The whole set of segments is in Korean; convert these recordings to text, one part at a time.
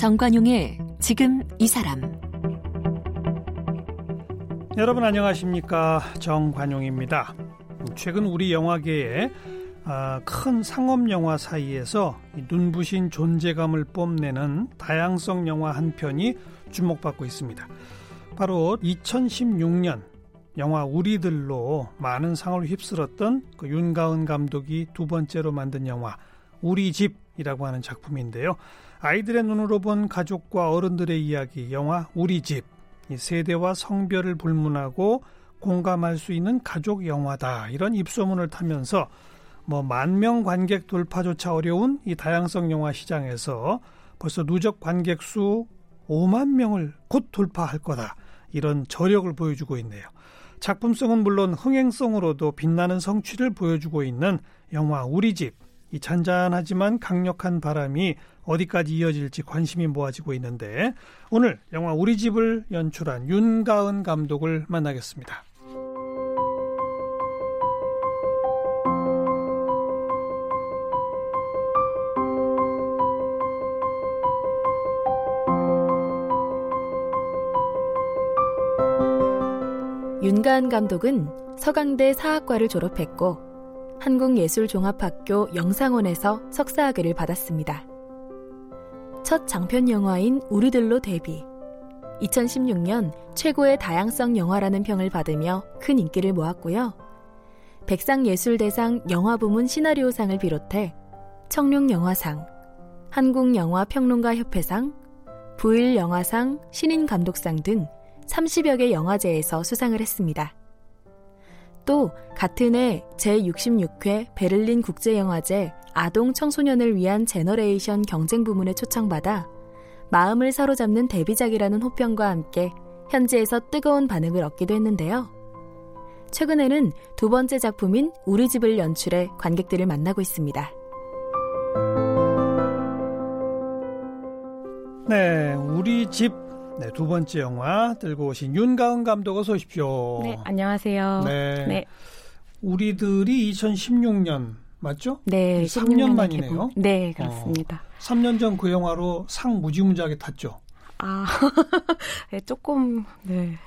정관용의 지금 이 사람 여러분 안녕하십니까 정관용입니다. 최근 우리 영화계에 아, 큰 상업 영화 사이에서 눈부신 존재감을 뽐내는 다양성 영화 한 편이 주목받고 있습니다. 바로 2016년 영화 우리들로 많은 상을 휩쓸었던 그 윤가은 감독이 두 번째로 만든 영화 우리 집이라고 하는 작품인데요. 아이들의 눈으로 본 가족과 어른들의 이야기 영화 우리 집 세대와 성별을 불문하고 공감할 수 있는 가족 영화다 이런 입소문을 타면서 뭐 만 명 관객 돌파조차 어려운 이 다양성 영화 시장에서 벌써 누적 관객 수 5만 명을 곧 돌파할 거다 이런 저력을 보여주고 있네요. 작품성은 물론 흥행성으로도 빛나는 성취를 보여주고 있는 영화 우리 집. 이 잔잔하지만 강력한 바람이 어디까지 이어질지 관심이 모아지고 있는데 오늘 영화 우리 집을 연출한 윤가은 감독을 만나겠습니다. 윤가은 감독은 서강대 사학과를 졸업했고 한국예술종합학교 영상원에서 석사학위를 받았습니다. 첫 장편 영화인 우리들로 데뷔. 2016년 최고의 다양성 영화라는 평을 받으며 큰 인기를 모았고요. 백상예술대상 영화 부문 시나리오상을 비롯해 청룡영화상, 한국영화평론가협회상, 부일영화상, 신인감독상 등 30여 개 영화제에서 수상을 했습니다. 또 같은 해 제66회 베를린 국제영화제 아동 청소년을 위한 제너레이션 경쟁 부문에 초청받아 마음을 사로잡는 데뷔작이라는 호평과 함께 현지에서 뜨거운 반응을 얻기도 했는데요. 최근에는 두 번째 작품인 우리 집을 연출해 관객들을 만나고 있습니다. 네, 우리 집 네, 두 번째 영화 들고 오신 윤가은 감독 어서 오십시오. 네, 안녕하세요. 네. 네. 우리들이 2016년 맞죠? 네, 3년 만이네요. 개봉. 네, 그렇습니다. 어, 3년 전 그 영화로 상 무지무지하게 탔죠. 아, 네, 조금 네.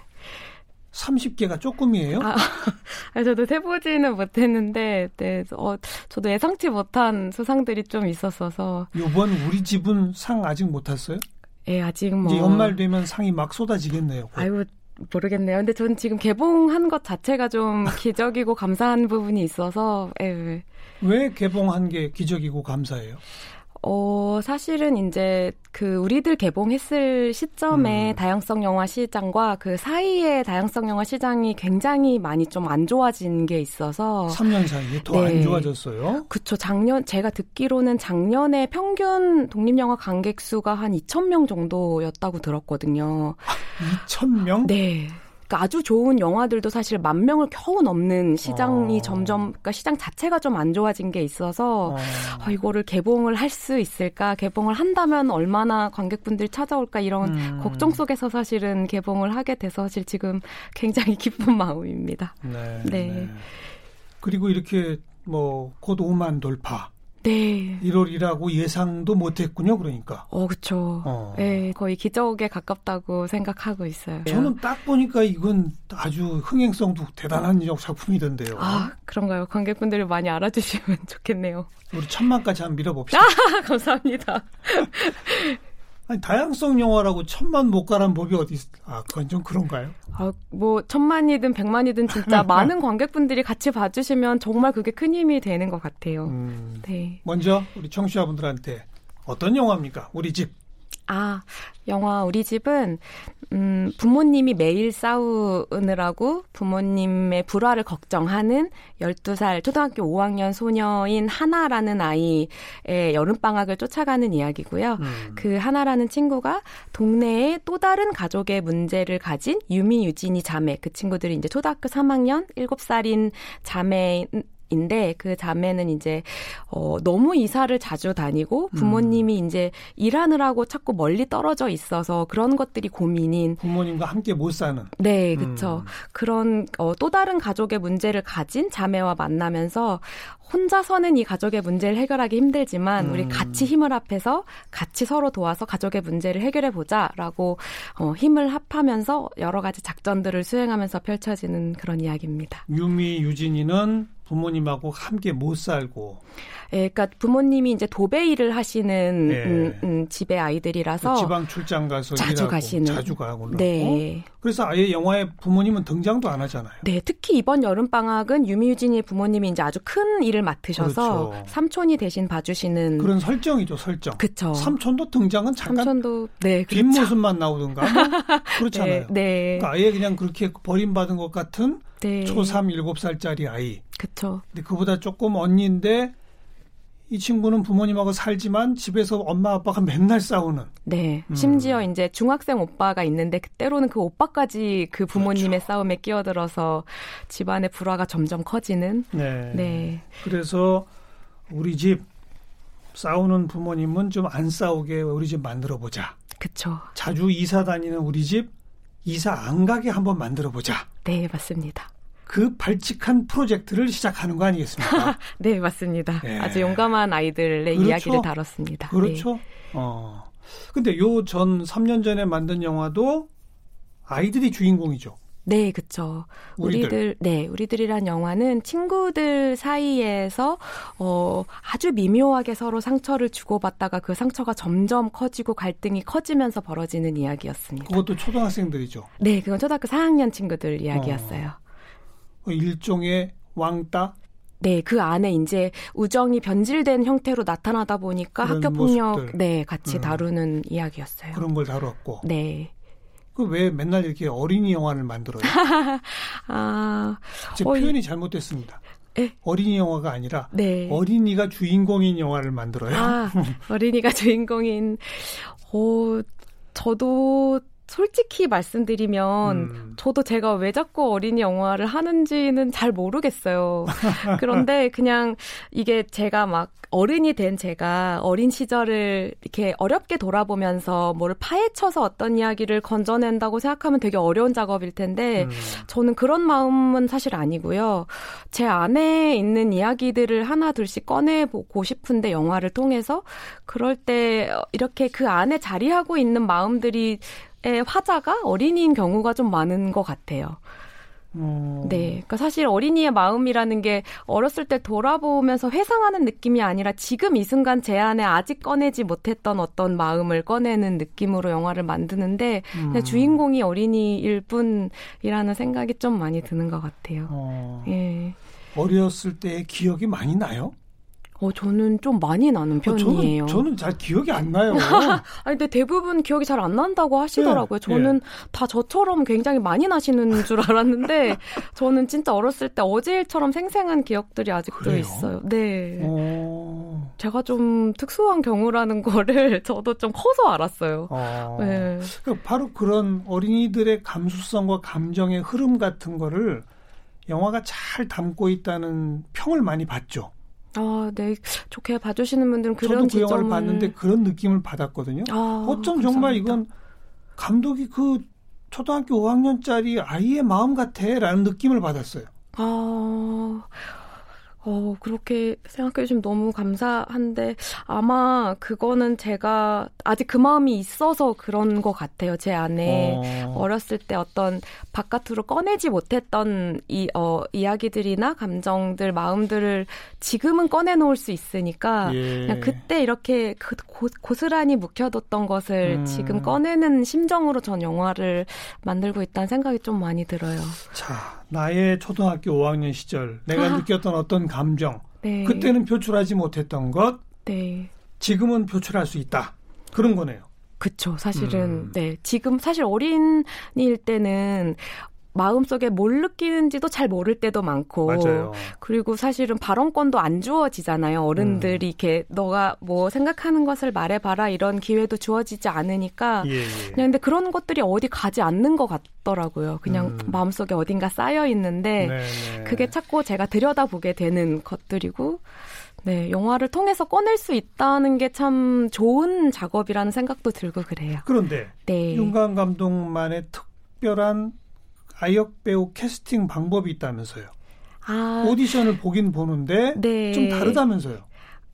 30개가 조금이에요? 아, 저도 세보지는 못했는데, 네, 어, 저도 예상치 못한 수상들이 좀 있었어서. 이번 우리 집은 상 아직 못 탔어요? 예, 아직 뭐. 이제 연말 되면 상이 막 쏟아지겠네요. 곧. 아이고, 모르겠네요. 근데 저는 지금 개봉한 것 자체가 좀 기적이고 감사한 부분이 있어서, 예. 왜 개봉한 게 기적이고 감사해요? 어, 사실은 이제 그 우리들 개봉했을 시점에 음. 다양성 영화 시장과 그 사이에 다양성 영화 시장이 굉장히 많이 좀 안 좋아진 게 있어서 3년 사이에 더안 네. 좋아졌어요? 그쵸. 작년 제가 듣기로는 작년에 평균 독립 영화 관객 수가 한 2,000명 정도였다고 들었거든요. 2,000명? 네. 그러니까 아주 좋은 영화들도 사실 만 명을 겨우 넘는 시장이 어. 점점 그러니까 시장 자체가 좀 안 좋아진 게 있어서 어. 어, 이거를 개봉을 할 수 있을까 개봉을 한다면 얼마나 관객분들이 찾아올까 이런 음. 걱정 속에서 사실은 개봉을 하게 돼서 사실 지금 굉장히 기쁜 마음입니다. 네. 네. 네. 그리고 이렇게 뭐 곧 5만 돌파 네. 1월이라고 예상도 못했군요. 그러니까. 어, 그렇죠. 어. 네, 거의 기적에 가깝다고 생각하고 있어요. 저는 딱 보니까 이건 아주 흥행성도 대단한 작품이던데요. 아, 그런가요? 관객분들이 많이 알아주시면 좋겠네요. 우리 천만까지 한번 밀어봅시다. 아, 감사합니다. 아니, 다양성 영화라고 천만 못 가란 법이 어디 있... 아, 그건 좀 그런가요? 아, 뭐 천만이든 백만이든 진짜 많은 관객분들이 같이 봐주시면 정말 그게 큰 힘이 되는 것 같아요. 음, 네. 먼저 우리 청취자분들한테 어떤 영화입니까? 우리 집. 아, 영화 우리 집은 음, 부모님이 매일 싸우느라고 부모님의 불화를 걱정하는 12살 초등학교 5학년 소녀인 하나라는 아이의 여름방학을 쫓아가는 이야기고요. 음. 그 하나라는 친구가 동네에 또 다른 가족의 문제를 가진 유미, 유진이 자매, 그 친구들이 이제 초등학교 3학년 7살인 자매 자매인데 그 자매는 이제 어 너무 이사를 자주 다니고 부모님이 음. 이제 일하느라고 자꾸 멀리 떨어져 있어서 그런 것들이 고민인 부모님과 함께 못 사는 네 그렇죠 음. 그런 어, 또 다른 가족의 문제를 가진 자매와 만나면서 혼자서는 이 가족의 문제를 해결하기 힘들지만 음. 우리 같이 힘을 합해서 같이 서로 도와서 가족의 문제를 해결해 보자라고 어, 힘을 합하면서 여러 가지 작전들을 수행하면서 펼쳐지는 그런 이야기입니다. 유미 유진이는 부모님하고 함께 못 살고. 예, 그러니까 부모님이 이제 도배 일을 하시는 네. 음, 음, 집의 아이들이라서 지방 출장 가서 자주 가시는 자주 가고 네. 어? 그래서 아예 영화에 부모님은 등장도 안 하잖아요. 네, 특히 이번 여름 방학은 유미유진이의 부모님이 이제 아주 큰 일을 맡으셔서 그렇죠. 삼촌이 대신 봐주시는 그런 설정이죠, 설정. 그렇죠. 삼촌도 등장은 잠깐 삼촌도 네, 그렇죠. 뒷모습만 나오든가 뭐 그렇잖아요. 네, 네. 그러니까 아예 그냥 그렇게 버림받은 것 같은 네. 초3 7살짜리 아이. 그렇죠. 근데 그보다 조금 언니인데 이 친구는 부모님하고 살지만 집에서 엄마 아빠가 맨날 싸우는. 네. 음. 심지어 이제 중학생 오빠가 있는데 그때로는 그 오빠까지 그 부모님의 그렇죠. 싸움에 끼어들어서 집안의 불화가 점점 커지는. 네. 네. 그래서 우리 집 싸우는 부모님은 좀 안 싸우게 우리 집 만들어 보자. 그렇죠. 자주 이사 다니는 우리 집 이사 안 가게 한번 만들어 보자. 네, 맞습니다. 그 발칙한 프로젝트를 시작하는 거 아니겠습니까? 네, 맞습니다. 네. 아주 용감한 아이들의 그렇죠? 이야기를 다뤘습니다. 그렇죠. 네. 어. 근데 요 전 3년 전에 만든 영화도 아이들이 주인공이죠. 네, 그쵸. 우리들. 우리들, 네, 우리들이란 영화는 친구들 사이에서, 어, 아주 미묘하게 서로 상처를 주고받다가 그 상처가 점점 커지고 갈등이 커지면서 벌어지는 이야기였습니다. 그것도 초등학생들이죠? 네, 그건 초등학교 4학년 친구들 이야기였어요. 어. 일종의 왕따? 네, 그 안에 이제 우정이 변질된 형태로 나타나다 보니까 학교 폭력 네, 같이 음. 다루는 이야기였어요. 그런 걸 다뤘고. 네. 그 왜 맨날 이렇게 어린이 영화를 만들어요? 아, 제 어, 표현이 잘못됐습니다. 에? 어린이 영화가 아니라 네. 어린이가 주인공인 영화를 만들어요. 아, 어린이가 주인공인. 어, 저도 솔직히 말씀드리면 음. 저도 제가 왜 자꾸 어린이 영화를 하는지는 잘 모르겠어요. 그런데 그냥 이게 제가 막 어른이 된 제가 어린 시절을 이렇게 어렵게 돌아보면서 뭐를 파헤쳐서 어떤 이야기를 건져낸다고 생각하면 되게 어려운 작업일 텐데 음. 저는 그런 마음은 사실 아니고요. 제 안에 있는 이야기들을 하나 둘씩 꺼내보고 싶은데 영화를 통해서 그럴 때 이렇게 그 안에 자리하고 있는 마음들이 화자가 어린이인 경우가 좀 많은 것 같아요. 음. 네. 그러니까 사실 어린이의 마음이라는 게 어렸을 때 돌아보면서 회상하는 느낌이 아니라 지금 이 순간 제 안에 아직 꺼내지 못했던 어떤 마음을 꺼내는 느낌으로 영화를 만드는데 음. 주인공이 어린이일 뿐이라는 생각이 좀 많이 드는 것 같아요. 어. 예. 어렸을 때 기억이 많이 나요? 어, 저는 좀 많이 나는 편이에요. 어, 저는, 저는 잘 기억이 안 나요. 아니, 근데 대부분 기억이 잘 안 난다고 하시더라고요. 네, 저는 네. 다 저처럼 굉장히 많이 나시는 줄 알았는데, 저는 진짜 어렸을 때 어제 일처럼 생생한 기억들이 아직도 그래요? 있어요. 네. 오. 어. 제가 좀 특수한 경우라는 거를 저도 좀 커서 알았어요. 어. 네. 그러니까 바로 그런 어린이들의 감수성과 감정의 흐름 같은 거를 영화가 잘 담고 있다는 평을 많이 받죠. 아, 네. 좋게 봐주시는 분들은 그런 저도 그 지점을... 영화를 봤는데 그런 느낌을 받았거든요. 아, 어쩜 감사합니다. 정말 이건 감독이 그 초등학교 5학년짜리 아이의 마음 같아라는 느낌을 받았어요. 아, 어, 그렇게 생각해 주시면 너무 감사한데, 아마 그거는 제가 아직 그 마음이 있어서 그런 것 같아요. 제 안에 어. 렸을때 어떤 바깥으로 꺼내지 못했던 이, 어, 이야기들이나 감정들, 마음들을 지금은 꺼내놓을 수 있으니까, 예. 그냥 그때 이렇게 그 고, 고스란히 묵혀뒀던 것을 음. 지금 꺼내는 심정으로 전 영화를 만들고 있다는 생각이 좀 많이 들어요. 자, 나의 초등학교 5학년 시절 내가 아. 느꼈던 어떤 감정 네. 그때는 표출하지 못했던 것 네. 지금은 표출할 수 있다 그런 거네요. 그쵸. 사실은 음. 네 지금 사실 어린이일 때는 마음속에 뭘 느끼는지도 잘 모를 때도 많고 맞아요. 그리고 사실은 발언권도 안 주어지잖아요. 어른들이 음. 이렇게 너가 뭐 생각하는 것을 말해 봐라 이런 기회도 주어지지 않으니까 예, 예. 그냥 근데 그런 것들이 어디 가지 않는 것 같더라고요. 그냥 음. 마음속에 어딘가 쌓여 있는데 네네. 그게 자꾸 제가 들여다보게 되는 것들이고 네, 영화를 통해서 꺼낼 수 있다는 게 참 좋은 작업이라는 생각도 들고 그래요. 그런데 네. 윤강 감독만의 특별한 아역 배우 캐스팅 방법이 있다면서요. 아, 오디션을 보긴 보는데 네. 좀 다르다면서요.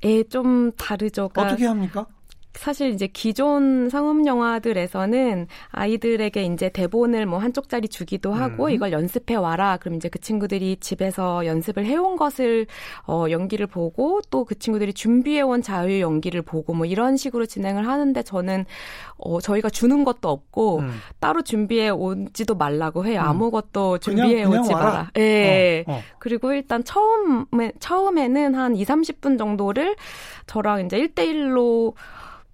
예, 좀 다르죠. 그러니까 어떻게 합니까? 사실 이제 기존 상업 영화들에서는 아이들에게 이제 대본을 뭐 한쪽짜리 주기도 하고 음. 이걸 연습해 와라. 그럼 이제 그 친구들이 집에서 연습을 해온 것을 어 연기를 보고 또 그 친구들이 준비해 온 자유 연기를 보고 뭐 이런 식으로 진행을 하는데 저는 어 저희가 주는 것도 없고 음. 따로 준비해 오지도 말라고 해요. 음. 아무것도 준비해 그냥, 그냥 오지 와라. 마라. 예. 어, 어. 그리고 일단 처음에 처음에는 한 2, 30분 정도를 저랑 이제 1대 1로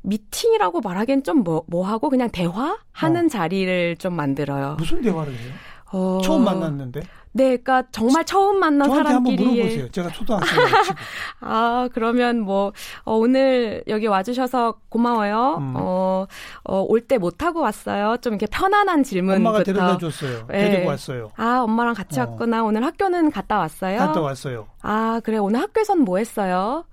미팅이라고 말하기엔 좀 뭐, 뭐 하고 그냥 대화하는 어. 자리를 좀 만들어요. 무슨 대화를 해요? 어... 처음 만났는데? 네, 그러니까 정말 처음 만난 사람끼리 한번 물어보세요. 제가 초등학생이고. 아, 그러면 뭐 어, 오늘 여기 와주셔서 고마워요. 음. 어, 어, 올 때못 타고 왔어요. 좀 이렇게 편안한 질문부터. 엄마가 데려다 줬어요. 네. 데리고 왔어요. 아, 엄마랑 같이 어. 왔구나. 오늘 학교는 갔다 왔어요. 갔다 왔어요. 아, 그래. 오늘 학교에선 뭐 했어요?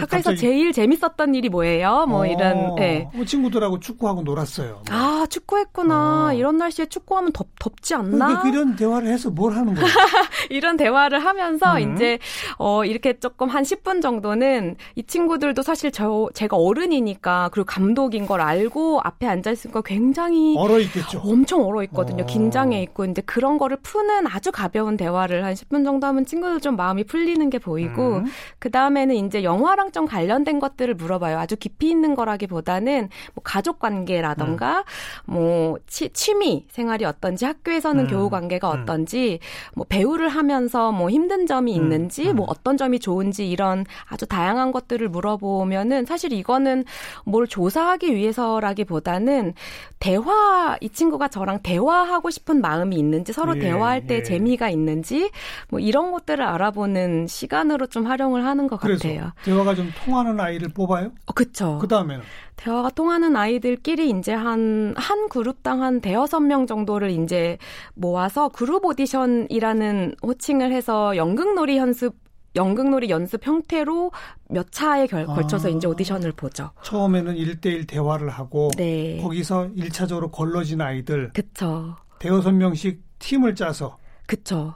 학교에서 제일 재밌었던 일이 뭐예요? 뭐 어, 이런. 네. 뭐 친구들하고 축구하고 놀았어요. 뭐. 아 축구했구나. 어. 이런 날씨에 축구하면 덥 덥지 않나? 그러니까 이런 대화를 해서 뭘 하는 거예요? 이런 대화를 하면서 음. 이제 어 이렇게 조금 한 10분 정도는 이 친구들도 사실 저 제가 어른이니까 그리고 감독인 걸 알고 앞에 앉아 있으니까 굉장히 얼어 있겠죠. 엄청 얼어 있거든요. 어. 긴장해 있고 이제 그런 거를 푸는 아주 가벼운 대화를 한 10분 정도 하면 친구들 좀 마음이 풀리는 게 보이고 음. 그 다음에는 이제 영화랑 좀 관련된 것들을 물어봐요. 아주 깊이 있는 거라기보다는 뭐 가족 관계라던가 음. 뭐 치, 취미 생활이 어떤지 학교에서는 음. 교우 관계가 음. 어떤지 뭐 배우를 하면서 뭐 힘든 점이 음. 있는지 뭐 음. 어떤 점이 좋은지 이런 아주 다양한 것들을 물어보면은 사실 이거는 뭘 조사하기 위해서라기보다는 대화 이 친구가 저랑 대화하고 싶은 마음이 있는지 서로 예, 대화할 때 예. 재미가 있는지 뭐 이런 것들을 알아보는 시간으로 좀 활용을 하는 것 같아요. 대화가 좀 통하는 아이를 뽑아요? 어, 그쵸. 그 다음에는? 대화가 통하는 아이들끼리 이제 한, 한 그룹당 한 대여섯 명 정도를 이제 모아서 그룹 오디션이라는 호칭을 해서 연극놀이 연습 연극놀이 연습 형태로 몇 차에 결, 걸쳐서 아, 이제 오디션을 보죠. 처음에는 1대1 대화를 하고 네. 거기서 1차적으로 걸러진 아이들 그쵸. 대여섯 명씩 팀을 짜서 그쵸.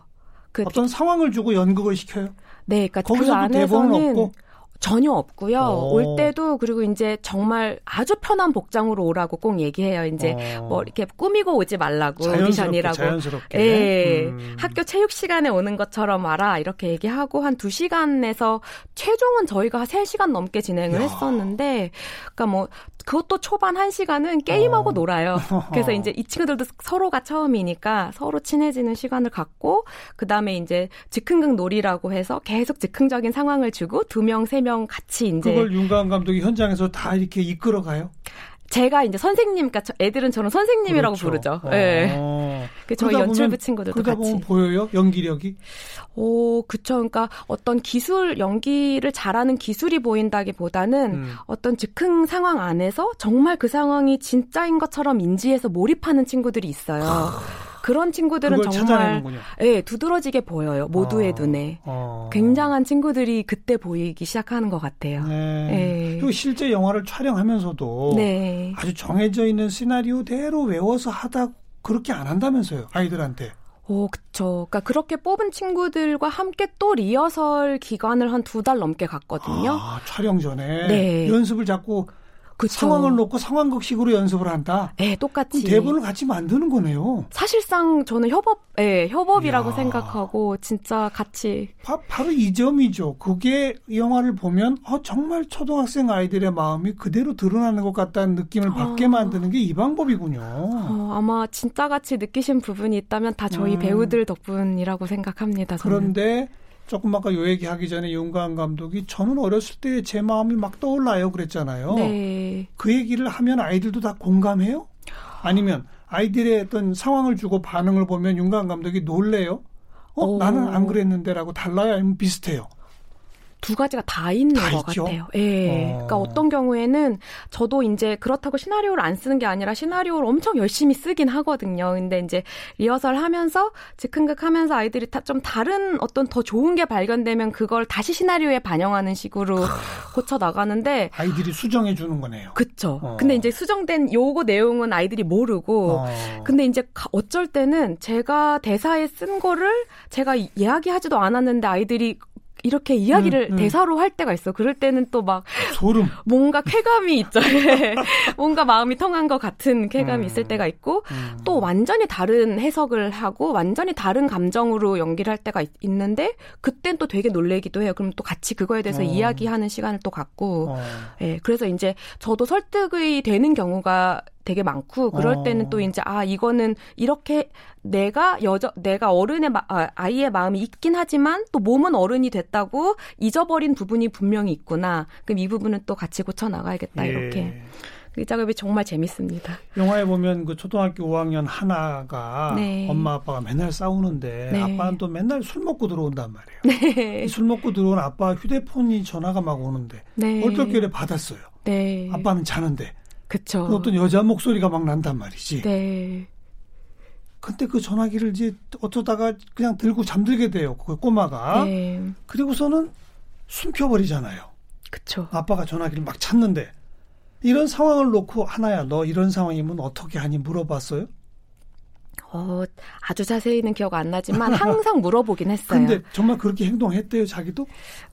그, 어떤 상황을 주고 연극을 시켜요? 네, 그러니까 그 안에서는 없고 전혀 없고요. 오. 올 때도 그리고 이제 정말 아주 편한 복장으로 오라고 꼭 얘기해요. 이제 어. 뭐 이렇게 꾸미고 오지 말라고 오디션이라고. 자연스럽게. 예. 음. 학교 체육 시간에 오는 것처럼 와라 이렇게 얘기하고 한 2시간에서 최종은 저희가 3시간 넘게 진행을 야. 했었는데 그러니까 뭐 그것도 초반 1시간은 게임하고 어. 놀아요. 그래서 이제 이 친구들도 서로가 처음이니까 서로 친해지는 시간을 갖고 그 다음에 이제 즉흥극 놀이라고 해서 계속 즉흥적인 상황을 주고 두 명, 세 명 같이 이제 그걸 윤가은 감독이 현장에서 다 이렇게 이끌어 가요? 제가 이제 선생님, 그러니까 애들은 저는 선생님이라고 그렇죠. 부르죠. 어. 네. 그 저희 연출부 친구들도 그러다 같이. 보면 보여요? 연기력이? 오, 그쵸. 그러니까 어떤 기술, 연기를 잘하는 기술이 보인다기보다는 음. 어떤 즉흥 상황 안에서 정말 그 상황이 진짜인 것처럼 인지해서 몰입하는 친구들이 있어요. 그런 친구들은 정말 예, 두드러지게 보여요. 모두의 어, 눈에. 어. 굉장한 친구들이 그때 보이기 시작하는 것 같아요. 네. 예. 그리고 실제 영화를 촬영하면서도 네. 아주 정해져 있는 시나리오대로 외워서 하다 그렇게 안 한다면서요. 아이들한테. 오, 그쵸. 그러니까 그렇게 뽑은 친구들과 함께 또 리허설 기간을 한 두 달 넘게 갔거든요. 아, 촬영 전에 네. 연습을 자꾸 그쵸. 상황을 놓고 상황극식으로 연습을 한다. 네, 똑같이. 대본을 같이 만드는 거네요. 사실상 저는 협업, 예, 네, 협업이라고 이야. 생각하고 진짜 같이. 바, 바로 이 점이죠. 그게 영화를 보면 어, 정말 초등학생 아이들의 마음이 그대로 드러나는 것 같다는 느낌을 어. 받게 만드는 게 이 방법이군요. 어, 아마 진짜 같이 느끼신 부분이 있다면 다 저희 음. 배우들 덕분이라고 생각합니다. 저는. 그런데 조금 아까 요 얘기하기 전에 윤가은 감독이 저는 어렸을 때 제 마음이 막 떠올라요 그랬잖아요. 네. 그 얘기를 하면 아이들도 다 공감해요? 아니면 아이들의 어떤 상황을 주고 반응을 보면 윤강 감독이 놀래요. 어, 오. 나는 안 그랬는데라고 달라요? 아니면 비슷해요? 두 가지가 다 있는 다 것 있죠? 같아요. 예. 어. 그러니까 어떤 경우에는 저도 이제 그렇다고 시나리오를 안 쓰는 게 아니라 시나리오를 엄청 열심히 쓰긴 하거든요. 근데 이제 리허설 하면서 즉흥극 하면서 아이들이 다 좀 다른 어떤 더 좋은 게 발견되면 그걸 다시 시나리오에 반영하는 식으로 고쳐 나가는데 아이들이 수정해 주는 거네요. 그쵸. 어. 근데 이제 수정된 요거 내용은 아이들이 모르고 어. 근데 이제 가- 어쩔 때는 제가 대사에 쓴 거를 제가 이야기하지도 않았는데 아이들이 이렇게 이야기를 음, 음. 대사로 할 때가 있어. 그럴 때는 또 막 소름. 뭔가 쾌감이 있죠. 예. 뭔가 마음이 통한 것 같은 쾌감이 음. 있을 때가 있고 음. 또 완전히 다른 해석을 하고 완전히 다른 감정으로 연기를 할 때가 있, 는데 그땐 또 되게 놀래기도 해요. 그럼 또 같이 그거에 대해서 어. 이야기하는 시간을 또 갖고 어. 예, 그래서 이제 저도 설득이 되는 경우가 되게 많고 그럴 어. 때는 또 이제 아 이거는 이렇게 내가 여자 내가 어른의 마, 아, 아이의 마음이 있긴 하지만 또 몸은 어른이 됐다고 잊어버린 부분이 분명히 있구나. 그럼 이 부분은 또 같이 고쳐 나가야겠다 예. 이렇게 이 작업이 정말 재밌습니다. 영화에 보면 그 초등학교 5학년 하나가 네. 엄마 아빠가 맨날 싸우는데 네. 아빠는 또 맨날 술 먹고 들어온단 말이에요. 네, 이술 먹고 들어온 아빠 휴대폰이 전화가 막 오는데 네, 얼떨결에 받았어요. 네, 아빠는 자는데 그쵸. 그 어떤 여자 목소리가 막 난단 말이지. 네, 근데 그 전화기를 이제 어쩌다가 그냥 들고 잠들게 돼요. 그 꼬마가. 네, 그리고서는 숨겨버리잖아요. 그쵸. 아빠가 전화기를 막 찾는데 이런 상황을 놓고 하나야 너 이런 상황이면 어떻게 하니 물어봤어요? 어, 아주 자세히는 기억 안 나지만 항상 물어보긴 했어요. 근데 정말 그렇게 행동했대요 자기도?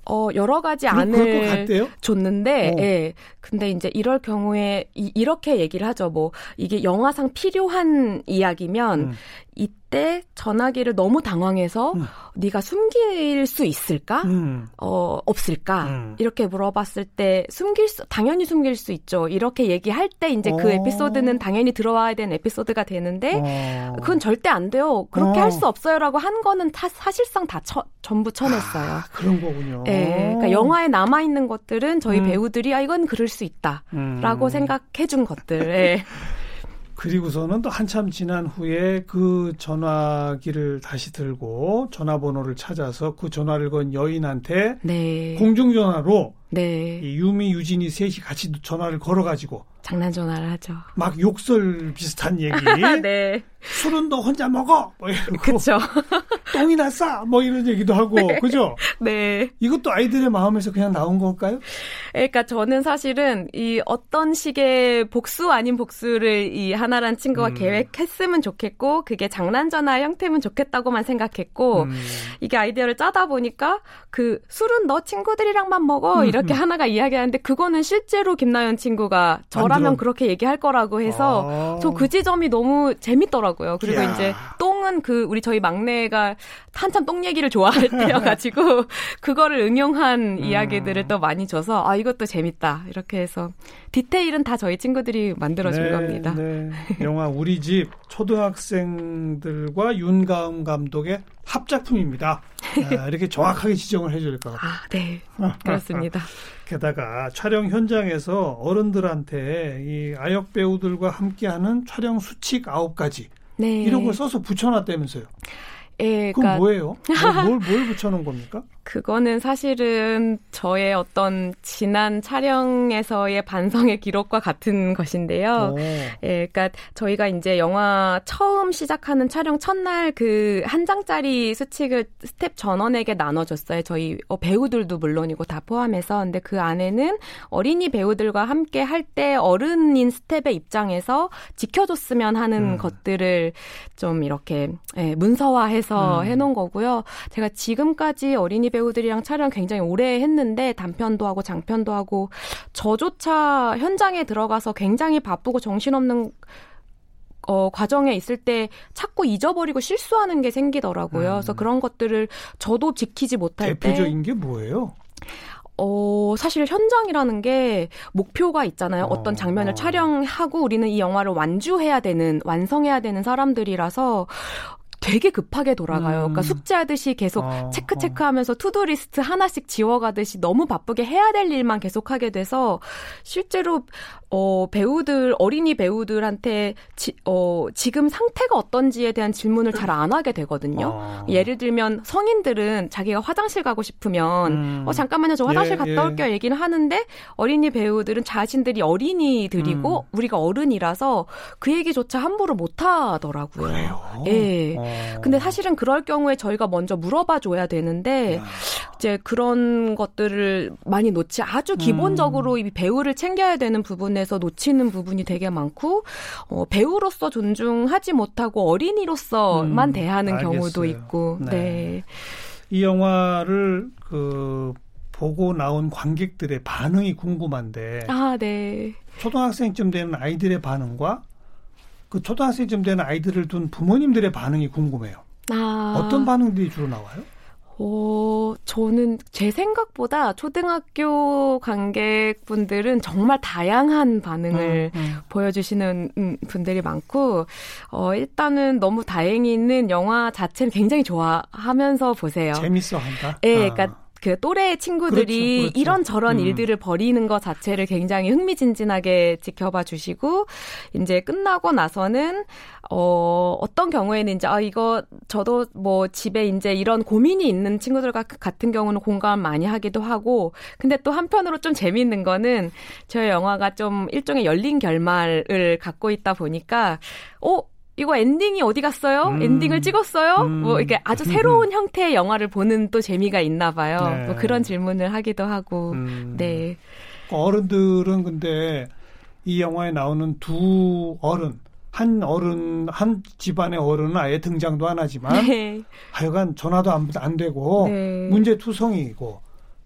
어, 여러 가지 그럴- 안을? 줬는데, 어. 예. 근데 이제 이럴 경우에 이, 렇게 얘기를 하죠. 뭐 이게 영화상 필요한 이야기면 음. 이때 전화기를 너무 당황해서 음. 네가 숨길 수 있을까? 음. 어, 없을까? 음. 이렇게 물어봤을 때 숨길 수 당연히 숨길 수 있죠. 이렇게 얘기할 때 이제 그 어. 에피소드는 당연히 들어와야 되는 에피소드가 되는데 어. 그건 절대 안 돼요. 그렇게 어. 할수 없어요라고 한 거는 타- 사실상 다 쳐- 전부 쳐냈어요. 아, 그런 거군요. 예, 그러니까 영화에 남아 있는 것들은 저희 음. 배우들이 아 이건 그럴 수 있다라고 음. 생각해 준 것들. 예. 그리고서는 또 한참 지난 후에 그 전화기를 다시 들고 전화번호를 찾아서 그 전화를 건 여인한테 네. 공중전화로 네. 이 유미, 유진이 셋이 같이 전화를 걸어가지고 장난 전화를 하죠. 막 욕설 비슷한 얘기. 네. 술은 너 혼자 먹어. 뭐 이러고 그쵸. 똥이나 싸. 뭐 이런 얘기도 하고. 그죠? 네. 이것도 아이들의 마음에서 그냥 나온 걸까요? 그러니까 저는 사실은 이 어떤 식의 복수 아닌 복수를 이 하나란 친구가 음. 계획했으면 좋겠고 그게 장난 전화 형태면 좋겠다고만 생각했고 음. 이게 아이디어를 짜다 보니까 그 술은 너 친구들이랑만 먹어 음, 이 렇게 하나가 이야기하는데 그거는 실제로 김나연 친구가 저라면 그렇게 얘기할 거라고 해서 아. 저그 지점이 너무 재밌더라고요. 그리고 이야. 이제 똥은 그 우리 저희 막내가 한참 똥 얘기를 좋아할 때여가지고 그거를 응용한 이야기들을 또 많이 줘서 아 이것도 재밌다 이렇게 해서 디테일은 다 저희 친구들이 만들어준 겁니다. 네. 영화 우리 집 초등학생들과 윤가음 감독의 합작품입니다. 아, 이렇게 정확하게 지정을 해줄 것 같아요. 아, 네. 그렇습니다. 게다가 촬영 현장에서 어른들한테 이 아역 배우들과 함께하는 촬영 수칙 아홉 가지 네. 이런 걸 써서 붙여놨다면서요. 예, 그건 그러니까 뭐예요? 뭘, 뭘, 뭘 붙여놓은 겁니까? 그거는 사실은 저의 어떤 지난 촬영에서의 반성의 기록과 같은 것인데요. 오. 예, 그러니까 저희가 이제 영화 처음 시작하는 촬영 첫날 그 한 장짜리 수칙을 스텝 전원에게 나눠줬어요. 저희 어, 배우들도 물론이고 다 포함해서. 근데 그 안에는 어린이 배우들과 함께 할 때 어른인 스텝의 입장에서 지켜줬으면 하는 음. 것들을 좀 이렇게 예, 문서화해서 음. 해놓은 거고요. 제가 지금까지 어린이 배우들이랑 촬영 굉장히 오래 했는데 단편도 하고 장편도 하고 저조차 현장에 들어가서 굉장히 바쁘고 정신없는 어, 과정에 있을 때 자꾸 잊어버리고 실수하는 게 생기더라고요. 음. 그래서 그런 것들을 저도 지키지 못할 때 대표적인 게 뭐예요? 어, 사실 현장이라는 게 목표가 있잖아요. 어, 어떤 장면을 어. 촬영하고 우리는 이 영화를 완주해야 되는, 완성해야 되는 사람들이라서 되게 급하게 돌아가요. 음. 그러니까 숙제하듯이 계속 어, 체크 어. 체크하면서 to-do list 하나씩 지워가듯이 너무 바쁘게 해야 될 일만 계속하게 돼서 실제로 어, 배우들, 어린이 배우들한테 지, 어, 지금 상태가 어떤지에 대한 질문을 잘 안 하게 되거든요. 어. 예를 들면 성인들은 자기가 화장실 가고 싶으면 음. 어, 잠깐만요, 저 화장실 예, 갔다 예. 올게요 얘기를 하는데 어린이 배우들은 자신들이 어린이들이고 음. 우리가 어른이라서 그 얘기조차 함부로 못 하더라고요. 그래요? 예. 어. 근데 사실은 그럴 경우에 저희가 먼저 물어봐 줘야 되는데 야. 이제 그런 것들을 많이 놓지 아주 기본적으로 음. 이 배우를 챙겨야 되는 부분에 서 놓치는 부분이 되게 많고 어, 배우로서 존중하지 못하고 어린이로서만 음, 대하는 알겠어요. 경우도 있고 네. 네. 이 영화를 그 보고 나온 관객들의 반응이 궁금한데 아, 네. 초등학생쯤 되는 아이들의 반응과 그 초등학생쯤 되는 아이들을 둔 부모님들의 반응이 궁금해요. 아. 어떤 반응들이 주로 나와요? 어, 저는 제 생각보다 초등학교 관객분들은 정말 다양한 반응을 음, 음. 보여주시는 음, 분들이 많고, 어, 일단은 너무 다행히 있는 영화 자체는 굉장히 좋아하면서 보세요. 재밌어 한다? 예, 아. 그러니까 그 또래 친구들이 그렇죠, 그렇죠. 이런 저런 음. 일들을 벌이는 것 자체를 굉장히 흥미진진하게 지켜봐 주시고 이제 끝나고 나서는 어 어떤 경우에는 이제 아 이거 저도 뭐 집에 이제 이런 고민이 있는 친구들과 같은 경우는 공감 많이 하기도 하고 근데 또 한편으로 좀 재미있는 거는 저희 영화가 좀 일종의 열린 결말을 갖고 있다 보니까 어 이거 엔딩이 어디 갔어요? 음. 엔딩을 찍었어요? 음. 뭐 이게 아주 새로운 형태의 영화를 보는 또 재미가 있나 봐요. 네. 뭐 그런 질문을 하기도 하고. 음. 네. 어른들은 근데 이 영화에 나오는 두 어른 한 어른 한 집안의 어른은 아예 등장도 안 하지만 네. 하여간 전화도 안, 안 되고 네. 문제투성이고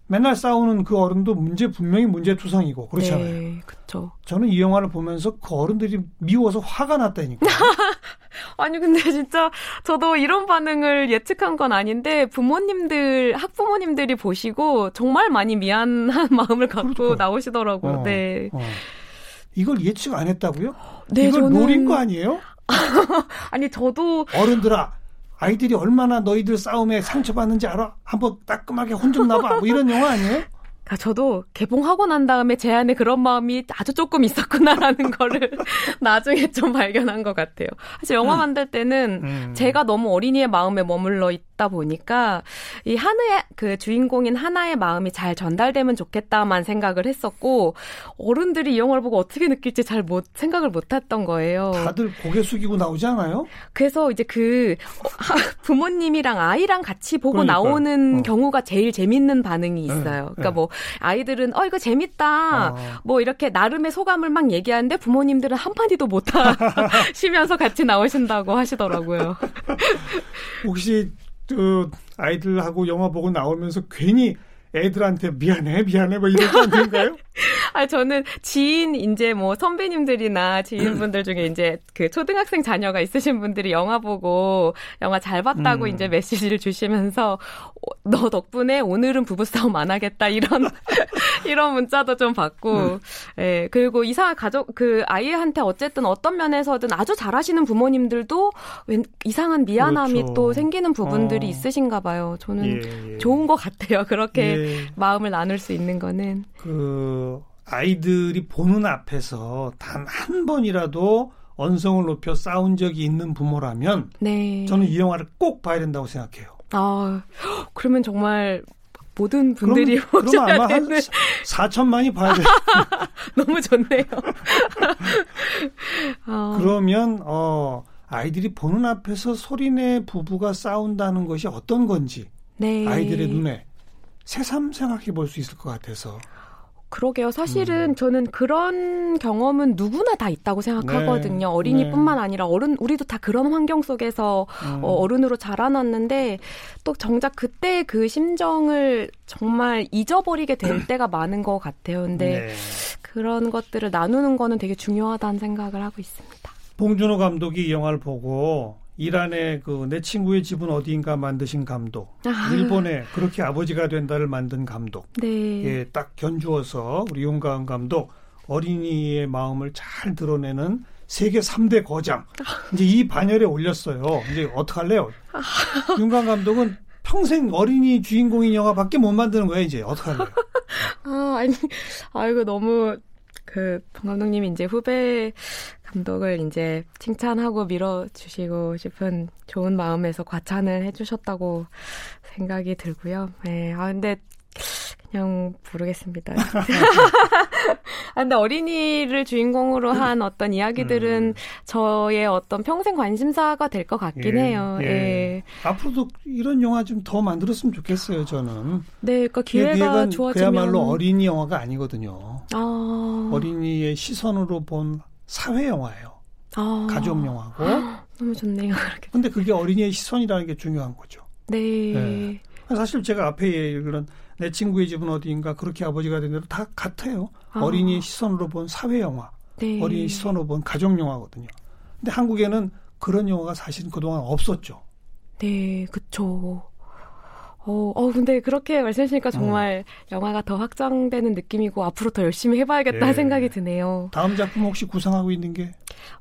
맨날 싸우는 그 어른도 문제 분명히 문제투성이고 그렇잖아요. 네, 그렇죠. 저는 이 영화를 보면서 그 어른들이 미워서 화가 났다니까. 아니 근데 진짜 저도 이런 반응을 예측한 건 아닌데 부모님들 학부모님들이 보시고 정말 많이 미안한 마음을 갖고 그렇죠. 나오시더라고요. 어, 네. 어. 이걸 예측 안 했다고요? 네, 이걸 저는... 노린 거 아니에요? 아니 저도 어른들아 아이들이 얼마나 너희들 싸움에 상처받는지 알아? 한번 따끔하게 혼 좀 나봐. 뭐 이런 영화 아니에요? 아, 저도 개봉하고 난 다음에 제 안에 그런 마음이 아주 조금 있었구나라는 거를 나중에 좀 발견한 것 같아요. 사실 영화 음. 만들 때는 음. 제가 너무 어린이의 마음에 머물러 있다 보니까 이 하나의 그 주인공인 하나의 마음이 잘 전달되면 좋겠다만 생각을 했었고 어른들이 이 영화를 보고 어떻게 느낄지 잘 못 생각을 못 했던 거예요. 다들 고개 숙이고 나오지 않아요? 그래서 이제 그 부모님이랑 아이랑 같이 보고 그러니까요. 나오는 어. 경우가 제일 재밌는 반응이 네, 있어요. 그러니까 네. 뭐 아이들은 어 이거 재밌다. 어. 뭐 이렇게 나름의 소감을 막 얘기하는데 부모님들은 한 마디도 못 하시면서 같이 나오신다고 하시더라고요. 혹시 그 아이들하고 영화 보고 나오면서 괜히 애들한테 미안해 미안해 뭐 이런 건 아닌가요? 아 저는 지인 이제 뭐 선배님들이나 지인분들 중에 이제 그 초등학생 자녀가 있으신 분들이 영화 보고 영화 잘 봤다고 음. 이제 메시지를 주시면서 어, 너 덕분에 오늘은 부부싸움 안 하겠다 이런 이런 문자도 좀 받고 음. 예 그리고 이사 가족 그 아이한테 어쨌든 어떤 면에서든 아주 잘하시는 부모님들도 웬, 이상한 미안함이 그렇죠. 또 생기는 부분들이 어. 있으신가 봐요. 저는 예, 예. 좋은 것 같아요. 그렇게 예. 마음을 나눌 수 있는 거는 그 아이들이 보는 앞에서 단 한 번이라도 언성을 높여 싸운 적이 있는 부모라면 네. 저는 이 영화를 꼭 봐야 된다고 생각해요. 아, 그러면 정말 모든 분들이 그럼, 그럼 아마 한 4천만이 봐야 돼. 너무 좋네요. 어. 그러면 어 아이들이 보는 앞에서 소리내 부부가 싸운다는 것이 어떤 건지 네. 아이들의 눈에 새삼 생각해 볼 수 있을 것 같아서 그러게요. 사실은 음. 저는 그런 경험은 누구나 다 있다고 생각하거든요. 네. 어린이뿐만 네. 아니라 어른 우리도 다 그런 환경 속에서 음. 어, 어른으로 자라났는데 또 정작 그때 그 심정을 정말 잊어버리게 될 때가 많은 것 같아요. 근데 네. 그런 것들을 나누는 거는 되게 중요하다는 생각을 하고 있습니다. 봉준호 감독이 이 영화를 보고 이란의 그 내 친구의 집은 어디인가 만드신 감독, 아. 일본의 그렇게 아버지가 된다를 만든 감독, 네. 예, 딱 견주어서 우리 윤가은 감독 어린이의 마음을 잘 드러내는 세계 3대 거장. 이제 이 반열에 올렸어요. 이제 어떡할래요? 아. 윤가은 감독은 평생 어린이 주인공인 영화밖에 못 만드는 거야, 이제. 어떡할래요? 아, 아니, 아, 이거 너무 그봉 감독님이 이제 후배 감독을 이제 칭찬하고 밀어주시고 싶은 좋은 마음에서 과찬을 해주셨다고 생각이 들고요. 네, 아 근데 그냥 모르겠습니다. 아, 근데 어린이를 주인공으로 한 어떤 이야기들은 음. 저의 어떤 평생 관심사가 될 것 같긴 예, 해요. 예. 예. 앞으로도 이런 영화 좀 더 만들었으면 좋겠어요, 저는. 네, 그러니까 기회가 좋아지면 그야말로 어린이 영화가 아니거든요. 아. 어린이의 시선으로 본 사회 영화예요. 아. 가족 영화고. 너무 좋네요. 그렇게. 근데 그게 어린이의 시선이라는 게 중요한 거죠. 네. 네. 사실 제가 앞에 그런 내 친구의 집은 어디인가 그렇게 아버지가 된 대로 다 같아요. 아. 어린이의 시선으로 본 사회 영화, 네. 어린이 시선으로 본 가족 영화거든요. 근데 한국에는 그런 영화가 사실은 그동안 없었죠. 네, 그쵸. 어, 어, 근데 그렇게 말씀하시니까 정말 어. 영화가 더 확장되는 느낌이고 앞으로 더 열심히 해봐야겠다 예. 생각이 드네요. 다음 작품 혹시 구상하고 있는 게?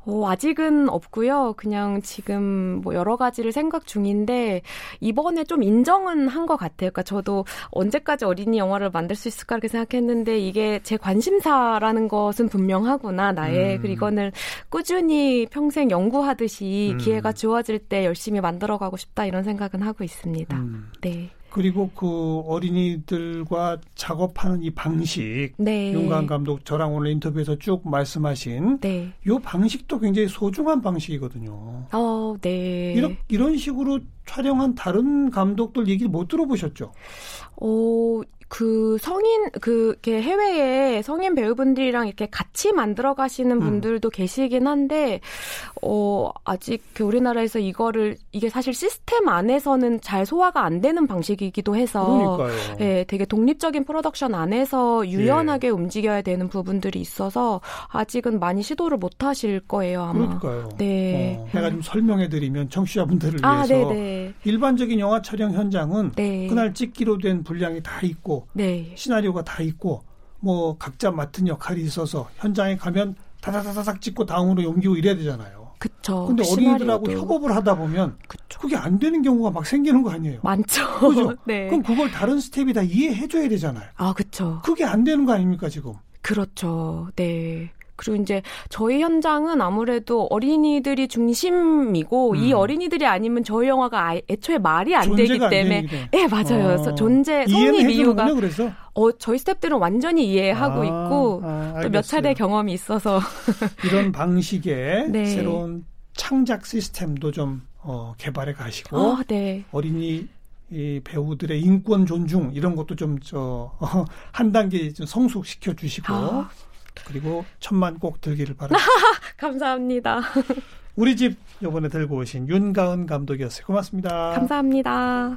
어, 아직은 없고요. 그냥 지금 뭐 여러 가지를 생각 중인데 이번에 좀 인정은 한 것 같아요. 그러니까 저도 언제까지 어린이 영화를 만들 수 있을까 이렇게 생각했는데 이게 제 관심사라는 것은 분명하구나 나의 음. 그리고 이거는 꾸준히 평생 연구하듯이 음. 기회가 주어질 때 열심히 만들어가고 싶다 이런 생각은 하고 있습니다. 음. 네. 그리고 그 어린이들과 작업하는 이 방식, 네. 윤관 감독 저랑 오늘 인터뷰에서 쭉 말씀하신 네. 요 방식도 굉장히 소중한 방식이거든요. 어, 네. 이런 이런 식으로 촬영한 다른 감독들 얘기를 못 들어보셨죠? 어, 그 성인 그 해외에 성인 배우분들이랑 이렇게 같이 만들어 가시는 음. 분들도 음. 계시긴 한데 어 아직 그 우리나라에서 이거를 이게 사실 시스템 안에서는 잘 소화가 안 되는 방식이기도 해서 그러니까요. 예, 되게 독립적인 프로덕션 안에서 유연하게 예. 움직여야 되는 부분들이 있어서 아직은 많이 시도를 못 하실 거예요, 아마. 그러니까요. 네. 어, 내가 좀 설명해 드리면 청취자분들을 아, 위해서 네네. 일반적인 영화 촬영 현장은 네. 그날 찍기로 된 분량이 다 있고 네. 시나리오가 다 있고 뭐 각자 맡은 역할이 있어서 현장에 가면 다다다닥 찍고 다음으로 옮기고 이래야 되잖아요. 그쵸. 근데 어린이들하고 협업을 하다 보면 그쵸. 그게 안 되는 경우가 막 생기는 거 아니에요. 많죠. 그죠? 네. 그럼 그걸 다른 스텝이 다 이해해 줘야 되잖아요. 아, 그쵸. 그게 안 되는 거 아닙니까, 지금? 그렇죠. 네. 그리고 이제 저희 현장은 아무래도 어린이들이 중심이고 음. 이 어린이들이 아니면 저희 영화가 애초에 말이 안 되기 때문에 예 네, 맞아요 어. 존재 성립 이유가 그래서 어 저희 스탭들은 완전히 이해하고 아, 있고 아, 또몇 차례 경험이 있어서 이런 방식의 네. 새로운 창작 시스템도 좀 어, 개발해 가시고 어, 네. 어린이 이 배우들의 인권 존중 이런 것도 좀 저한 단계 좀 성숙시켜 주시고 아. 그리고 천만 꼭 들기를 바랍니다. 감사합니다. 우리 집 요번에 들고 오신 윤가은 감독이었어요. 고맙습니다. 감사합니다.